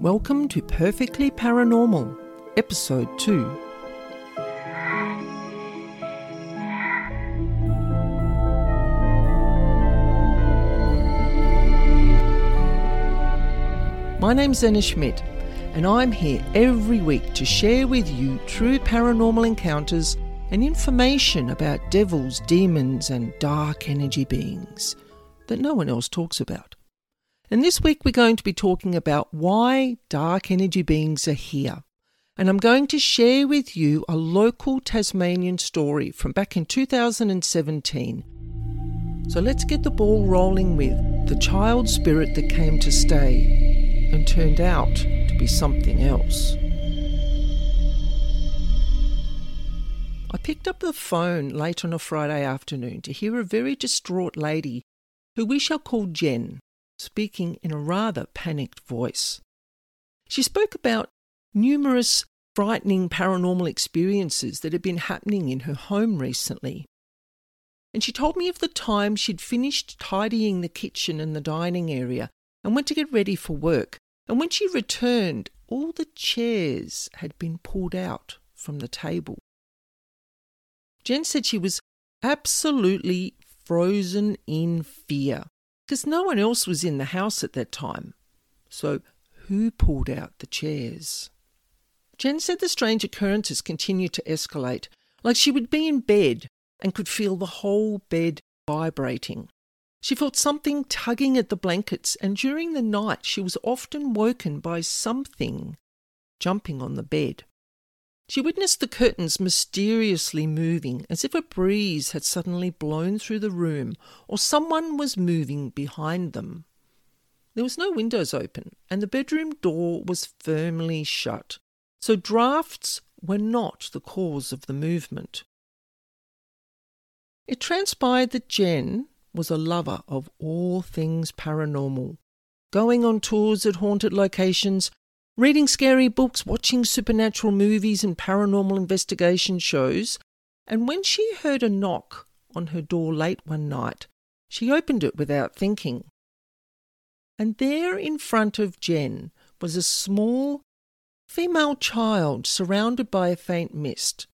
Welcome to Perfectly Paranormal, Episode 2. My name's Anna Schmidt, and I'm here every week to share with you true paranormal encounters and information about devils, demons, and dark energy beings that no one else talks about. And this week we're going to be talking about why dark energy beings are here. And I'm going to share with you a local Tasmanian story from back in 2017. So let's get the ball rolling with the child spirit that came to stay and turned out to be something else. I picked up the phone late on a Friday afternoon to hear a very distraught lady who we shall call Jen speaking in a rather panicked voice. She spoke about numerous frightening paranormal experiences that had been happening in her home recently. And she told me of the time she'd finished tidying the kitchen and the dining area and went to get ready for work. And when she returned, all the chairs had been pulled out from the table. Jen said she was absolutely frozen in fear because no one else was in the house at that time. So, who pulled out the chairs? Jen said the strange occurrences continued to escalate, like she would be in bed and could feel the whole bed vibrating. She felt something tugging at the blankets, and during the night she was often woken by something jumping on the bed. She witnessed the curtains mysteriously moving as if a breeze had suddenly blown through the room or someone was moving behind them. There was no windows open and the bedroom door was firmly shut, so drafts were not the cause of the movement. It transpired that Jen was a lover of all things paranormal, going on tours at haunted locations reading scary books, watching supernatural movies and paranormal investigation shows, and when she heard a knock on her door late one night, she opened it without thinking. And there in front of Jen was a small female child surrounded by a faint mist.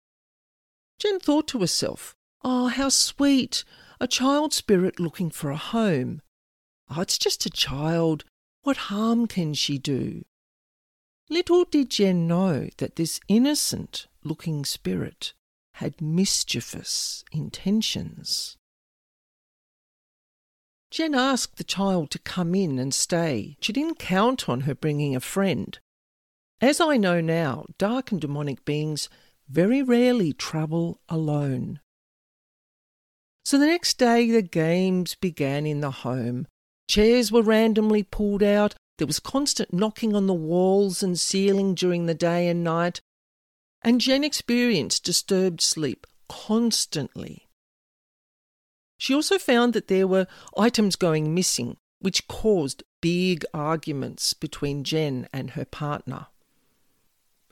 Jen thought to herself, Oh, how sweet! A child spirit looking for a home. Oh, it's just a child. What harm can she do? Little did Jen know that this innocent looking spirit had mischievous intentions. Jen asked the child to come in and stay. She didn't count on her bringing a friend. As I know now, dark and demonic beings very rarely travel alone. So the next day, the games began in the home. Chairs were randomly pulled out, there was constant knocking on the walls and ceiling during the day and night, and Jen experienced disturbed sleep constantly. She also found that there were items going missing, which caused big arguments between Jen and her partner.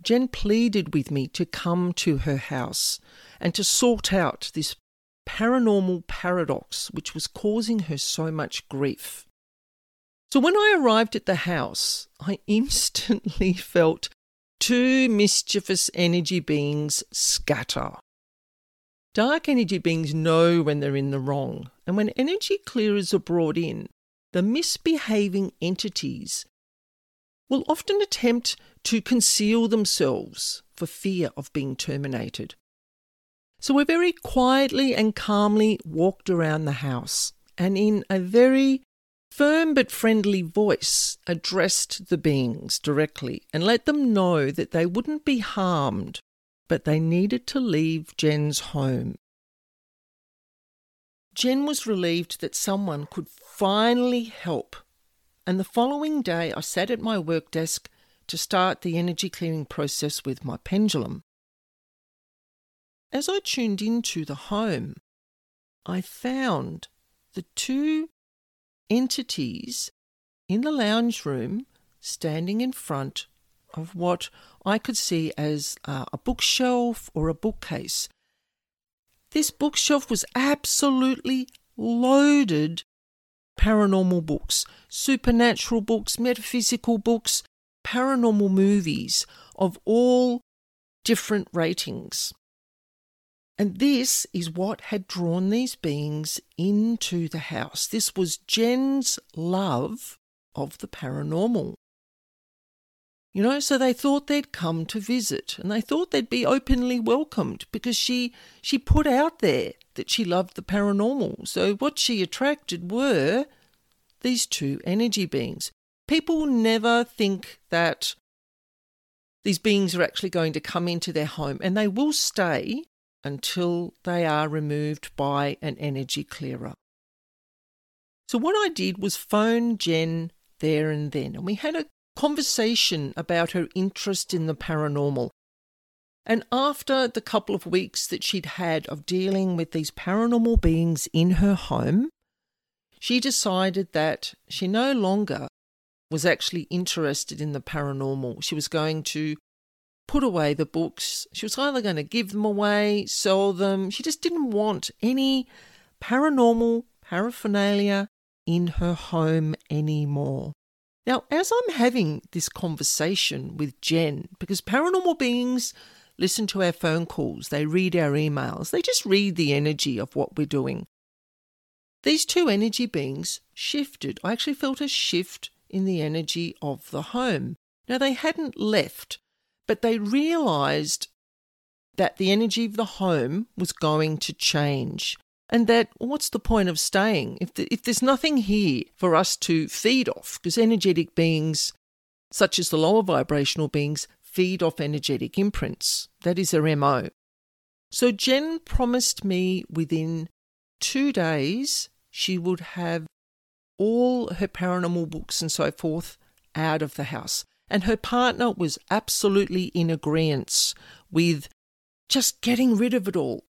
Jen pleaded with me to come to her house and to sort out this paranormal paradox which was causing her so much grief. So when I arrived at the house, I instantly felt two mischievous energy beings scatter. Dark energy beings know when they're in the wrong, and when energy clearers are brought in, the misbehaving entities will often attempt to conceal themselves for fear of being terminated. So we very quietly and calmly walked around the house, and in a very firm but friendly voice addressed the beings directly and let them know that they wouldn't be harmed, but they needed to leave Jen's home. Jen was relieved that someone could finally help, and the following day I sat at my work desk to start the energy clearing process with my pendulum. As I tuned into the home, I found the two entities in the lounge room standing in front of what I could see as uh, a bookshelf or a bookcase. This bookshelf was absolutely loaded paranormal books, supernatural books, metaphysical books, paranormal movies of all different ratings. And this is what had drawn these beings into the house. This was Jen's love of the paranormal. You know, so they thought they'd come to visit and they thought they'd be openly welcomed because she she put out there that she loved the paranormal. So what she attracted were these two energy beings. People never think that these beings are actually going to come into their home and they will stay until they are removed by an energy clearer. So, what I did was phone Jen there and then, and we had a conversation about her interest in the paranormal. And after the couple of weeks that she'd had of dealing with these paranormal beings in her home, she decided that she no longer was actually interested in the paranormal. She was going to put away the books. She was either going to give them away, sell them. She just didn't want any paranormal paraphernalia in her home anymore. Now, as I'm having this conversation with Jen, because paranormal beings listen to our phone calls, they read our emails, they just read the energy of what we're doing. These two energy beings shifted. I actually felt a shift in the energy of the home. Now, they hadn't left, but they realized that the energy of the home was going to change and that what's the point of staying? If, the, if there's nothing here for us to feed off because energetic beings such as the lower vibrational beings feed off energetic imprints. That is their mo so jen promised me within two days she would have all her paranormal books and so forth out of the house and her partner was absolutely in agreement with just getting rid of it all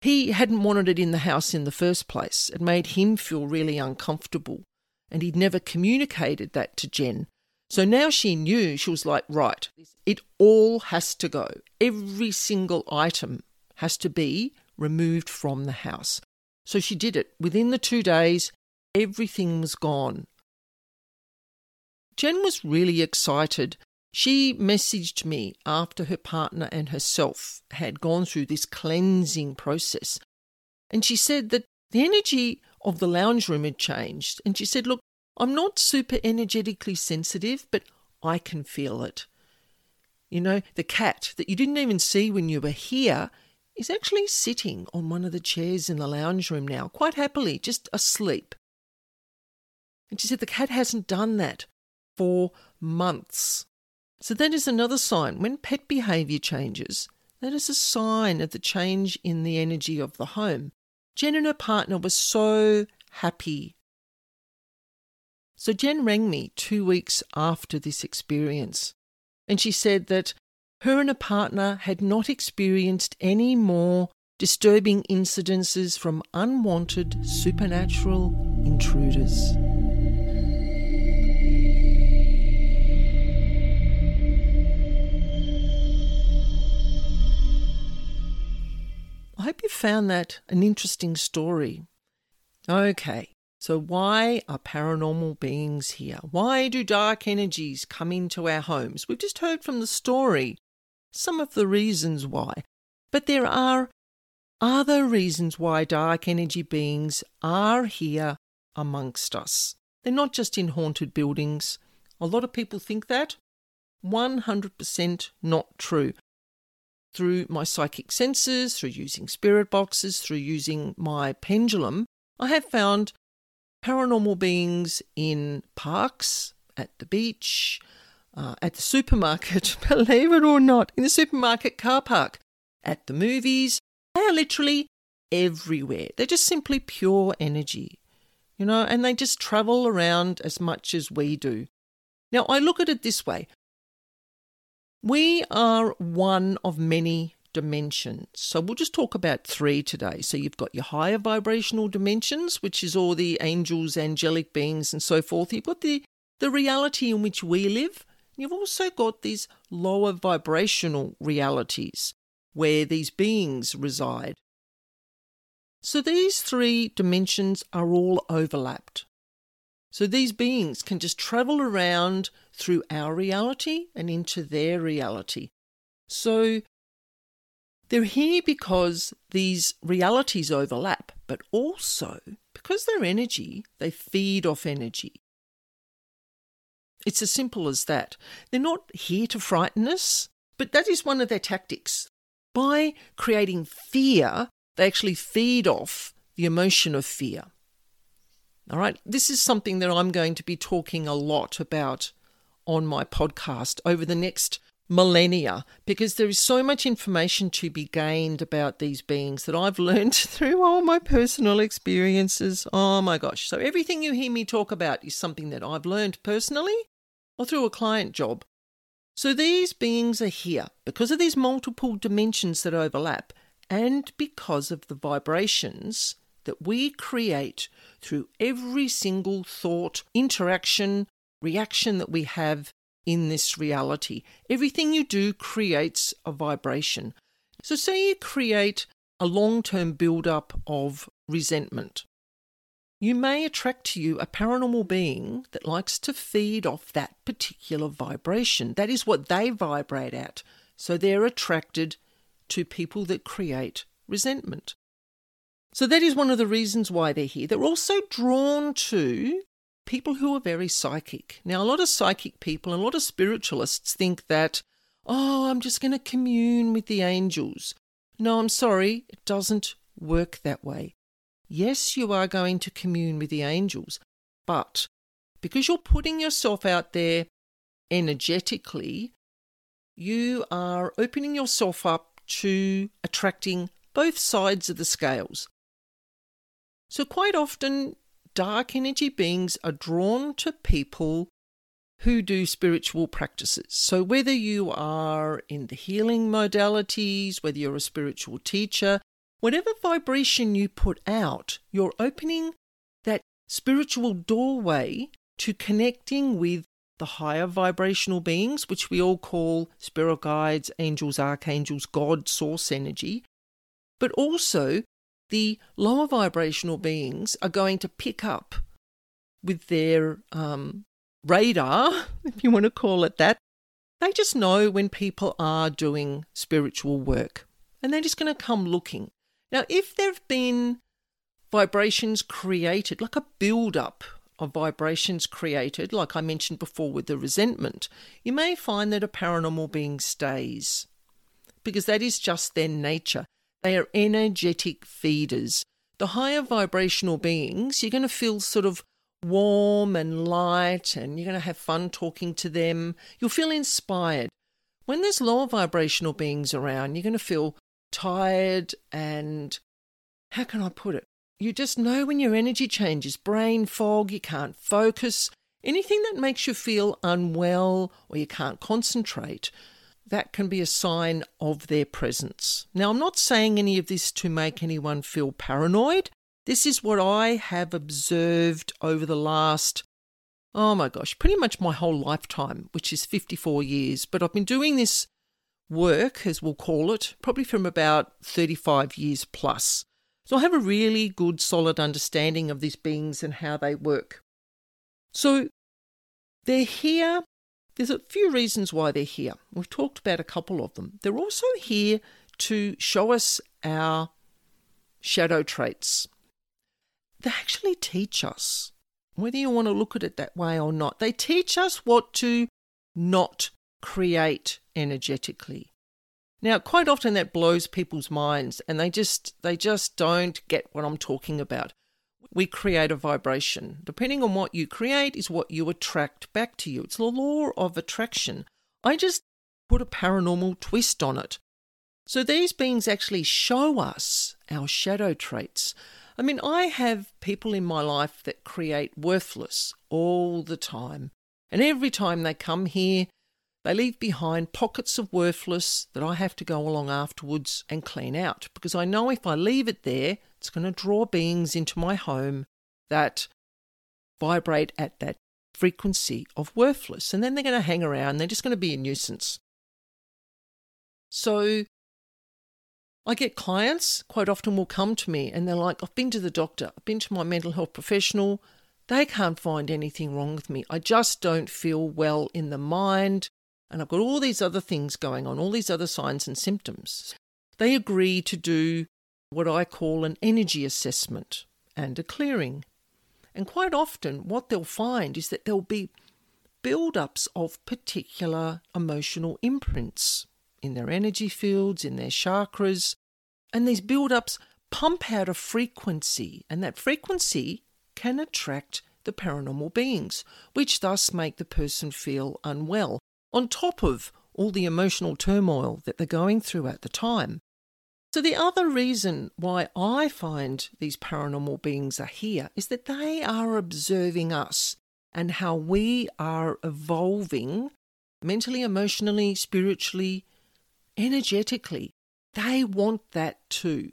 he hadn't wanted it in the house in the first place. It made him feel really uncomfortable, and he'd never communicated that to Jen. So now she knew, she was like, right, it all has to go. Every single item has to be removed from the house. So she did it. Within the two days, everything was gone. Jen was really excited she messaged me after her partner and herself had gone through this cleansing process. And she said that the energy of the lounge room had changed. And she said, Look, I'm not super energetically sensitive, but I can feel it. You know, the cat that you didn't even see when you were here is actually sitting on one of the chairs in the lounge room now, quite happily, just asleep. And she said the cat hasn't done that for months. So that is another sign. When pet behavior changes, that is a sign of the change in the energy of the home. Jen and her partner were so happy. So Jen rang me two weeks after this experience, and she said that her and her partner had not experienced any more disturbing incidences from unwanted supernatural intruders. I hope you found that an interesting story. Okay, so why are paranormal beings here? Why do dark energies come into our homes? We've just heard from the story some of the reasons why, but there are other reasons why dark energy beings are here amongst us. They're not just in haunted buildings. A lot of people think that. 100% not true through my psychic senses, through using spirit boxes, through using my pendulum, I have found paranormal beings in parks, at the beach, uh, at the supermarket, believe it or not, in the supermarket car park, at the movies. They are literally everywhere. They're just simply pure energy, you know, and they just travel around as much as we do. Now, I look at it this way we are one of many dimensions. So we'll just talk about three today. So you've got your higher vibrational dimensions, which is all the angels, angelic beings, and so forth. You've got the, the reality in which we live. You've also got these lower vibrational realities where these beings reside. So these three dimensions are all overlapped. So these beings can just travel around through our reality and into their reality. So they're here because these realities overlap, but also because they're energy, they feed off energy. It's as simple as that. They're not here to frighten us, but that is one of their tactics. By creating fear, they actually feed off the emotion of fear. All right, this is something that I'm going to be talking a lot about on my podcast over the next millennia because there is so much information to be gained about these beings that I've learned through all my personal experiences. Oh my gosh. So everything you hear me talk about is something that I've learned personally or through a client job. So these beings are here because of these multiple dimensions that overlap and because of the vibrations that we create through every single thought, interaction, reaction that we have in this reality. Everything you do creates a vibration. So, say you create a long term build up of resentment. You may attract to you a paranormal being that likes to feed off that particular vibration. That is what they vibrate at. So they're attracted to people that create resentment. So that is one of the reasons why they're here. They're also drawn to people who are very psychic. Now, a lot of psychic people and a lot of spiritualists think that, oh, I'm just going to commune with the angels. No, I'm sorry, it doesn't work that way. Yes, you are going to commune with the angels, but because you're putting yourself out there energetically, you are opening yourself up to attracting both sides of the scales. So, quite often, dark energy beings are drawn to people who do spiritual practices. So, whether you are in the healing modalities, whether you're a spiritual teacher, whatever vibration you put out, you're opening that spiritual doorway to connecting with the higher vibrational beings, which we all call spirit guides, angels, archangels, God, source energy, but also the lower vibrational beings are going to pick up with their um, radar, if you want to call it that. They just know when people are doing spiritual work and they're just going to come looking. Now, if there have been vibrations created, like a build up of vibrations created, like I mentioned before with the resentment, you may find that a paranormal being stays because that is just their nature. They are energetic feeders. The higher vibrational beings, you're going to feel sort of warm and light, and you're going to have fun talking to them. You'll feel inspired. When there's lower vibrational beings around, you're going to feel tired and how can I put it? You just know when your energy changes, brain fog, you can't focus, anything that makes you feel unwell or you can't concentrate that can be a sign of their presence. Now, I'm not saying any of this to make anyone feel paranoid. This is what I have observed over the last, oh my gosh, pretty much my whole lifetime, which is 54 years. But I've been doing this work, as we'll call it, probably from about 35 years plus. So I have a really good, solid understanding of these beings and how they work. So they're here there's a few reasons why they're here. We've talked about a couple of them. They're also here to show us our shadow traits. They actually teach us, whether you want to look at it that way or not, they teach us what to not create energetically. Now, quite often that blows people's minds and they just they just don't get what I'm talking about we create a vibration. Depending on what you create, is what you attract back to you. It's the law of attraction. I just put a paranormal twist on it. So these beings actually show us our shadow traits. I mean, I have people in my life that create worthless all the time. And every time they come here, they leave behind pockets of worthless that I have to go along afterwards and clean out because I know if I leave it there, it's going to draw beings into my home that vibrate at that frequency of worthless. And then they're going to hang around, they're just going to be a nuisance. So I get clients quite often will come to me and they're like, I've been to the doctor, I've been to my mental health professional, They can't find anything wrong with me. I just don't feel well in the mind. And I've got all these other things going on, all these other signs and symptoms. They agree to do what I call an energy assessment and a clearing. And quite often, what they'll find is that there'll be build-ups of particular emotional imprints in their energy fields, in their chakras, and these build-ups pump out a frequency, and that frequency can attract the paranormal beings, which thus make the person feel unwell, on top of all the emotional turmoil that they're going through at the time. So, the other reason why I find these paranormal beings are here is that they are observing us and how we are evolving mentally, emotionally, spiritually, energetically. They want that too.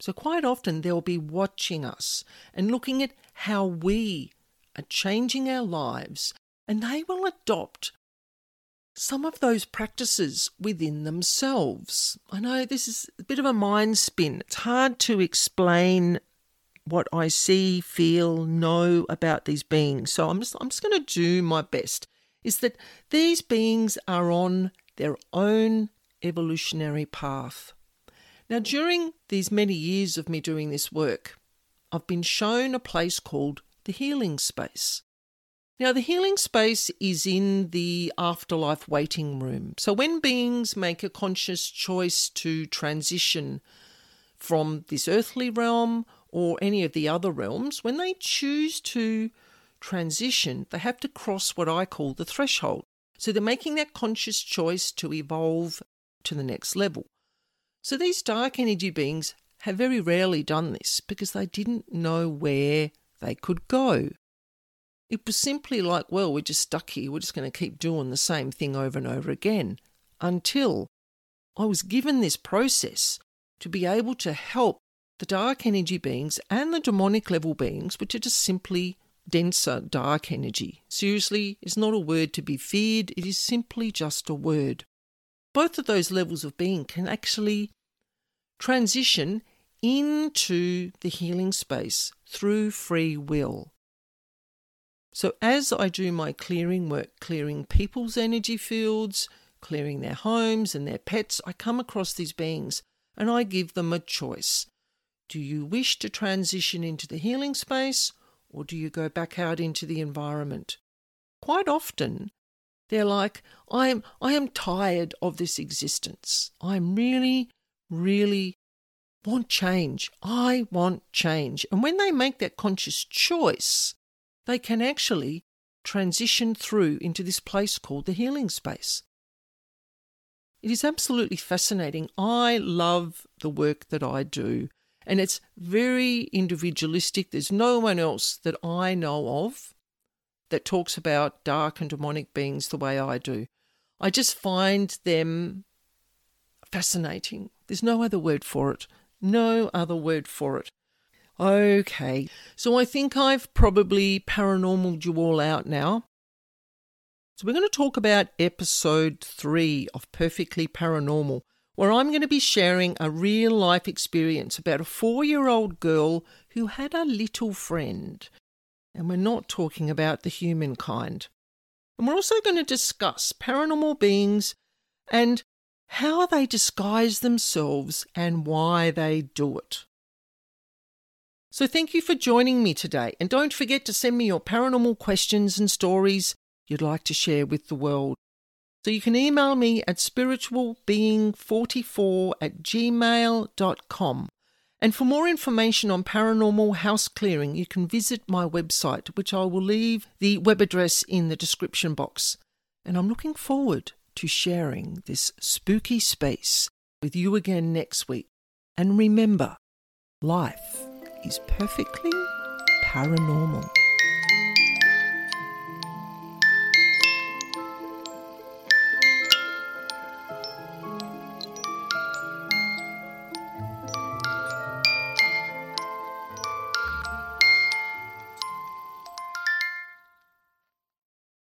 So, quite often, they'll be watching us and looking at how we are changing our lives, and they will adopt some of those practices within themselves. I know this is a bit of a mind spin. It's hard to explain what I see, feel, know about these beings. So I'm just I'm just going to do my best. Is that these beings are on their own evolutionary path. Now, during these many years of me doing this work, I've been shown a place called the healing space. Now, the healing space is in the afterlife waiting room. So, when beings make a conscious choice to transition from this earthly realm or any of the other realms, when they choose to transition, they have to cross what I call the threshold. So, they're making that conscious choice to evolve to the next level. So, these dark energy beings have very rarely done this because they didn't know where they could go. It was simply like, well, we're just stuck here. We're just going to keep doing the same thing over and over again until I was given this process to be able to help the dark energy beings and the demonic level beings, which are just simply denser dark energy. Seriously, it's not a word to be feared, it is simply just a word. Both of those levels of being can actually transition into the healing space through free will. So, as I do my clearing work, clearing people's energy fields, clearing their homes and their pets, I come across these beings and I give them a choice. Do you wish to transition into the healing space or do you go back out into the environment? Quite often, they're like, I am, I am tired of this existence. I'm really, really want change. I want change. And when they make that conscious choice, they can actually transition through into this place called the healing space. It is absolutely fascinating. I love the work that I do, and it's very individualistic. There's no one else that I know of that talks about dark and demonic beings the way I do. I just find them fascinating. There's no other word for it. No other word for it. Okay, so I think I've probably paranormaled you all out now. So we're going to talk about episode three of Perfectly Paranormal, where I'm going to be sharing a real life experience about a four year old girl who had a little friend. And we're not talking about the humankind. And we're also going to discuss paranormal beings and how they disguise themselves and why they do it. So, thank you for joining me today, and don't forget to send me your paranormal questions and stories you'd like to share with the world. So, you can email me at spiritualbeing44 at gmail.com. And for more information on paranormal house clearing, you can visit my website, which I will leave the web address in the description box. And I'm looking forward to sharing this spooky space with you again next week. And remember, life is perfectly paranormal.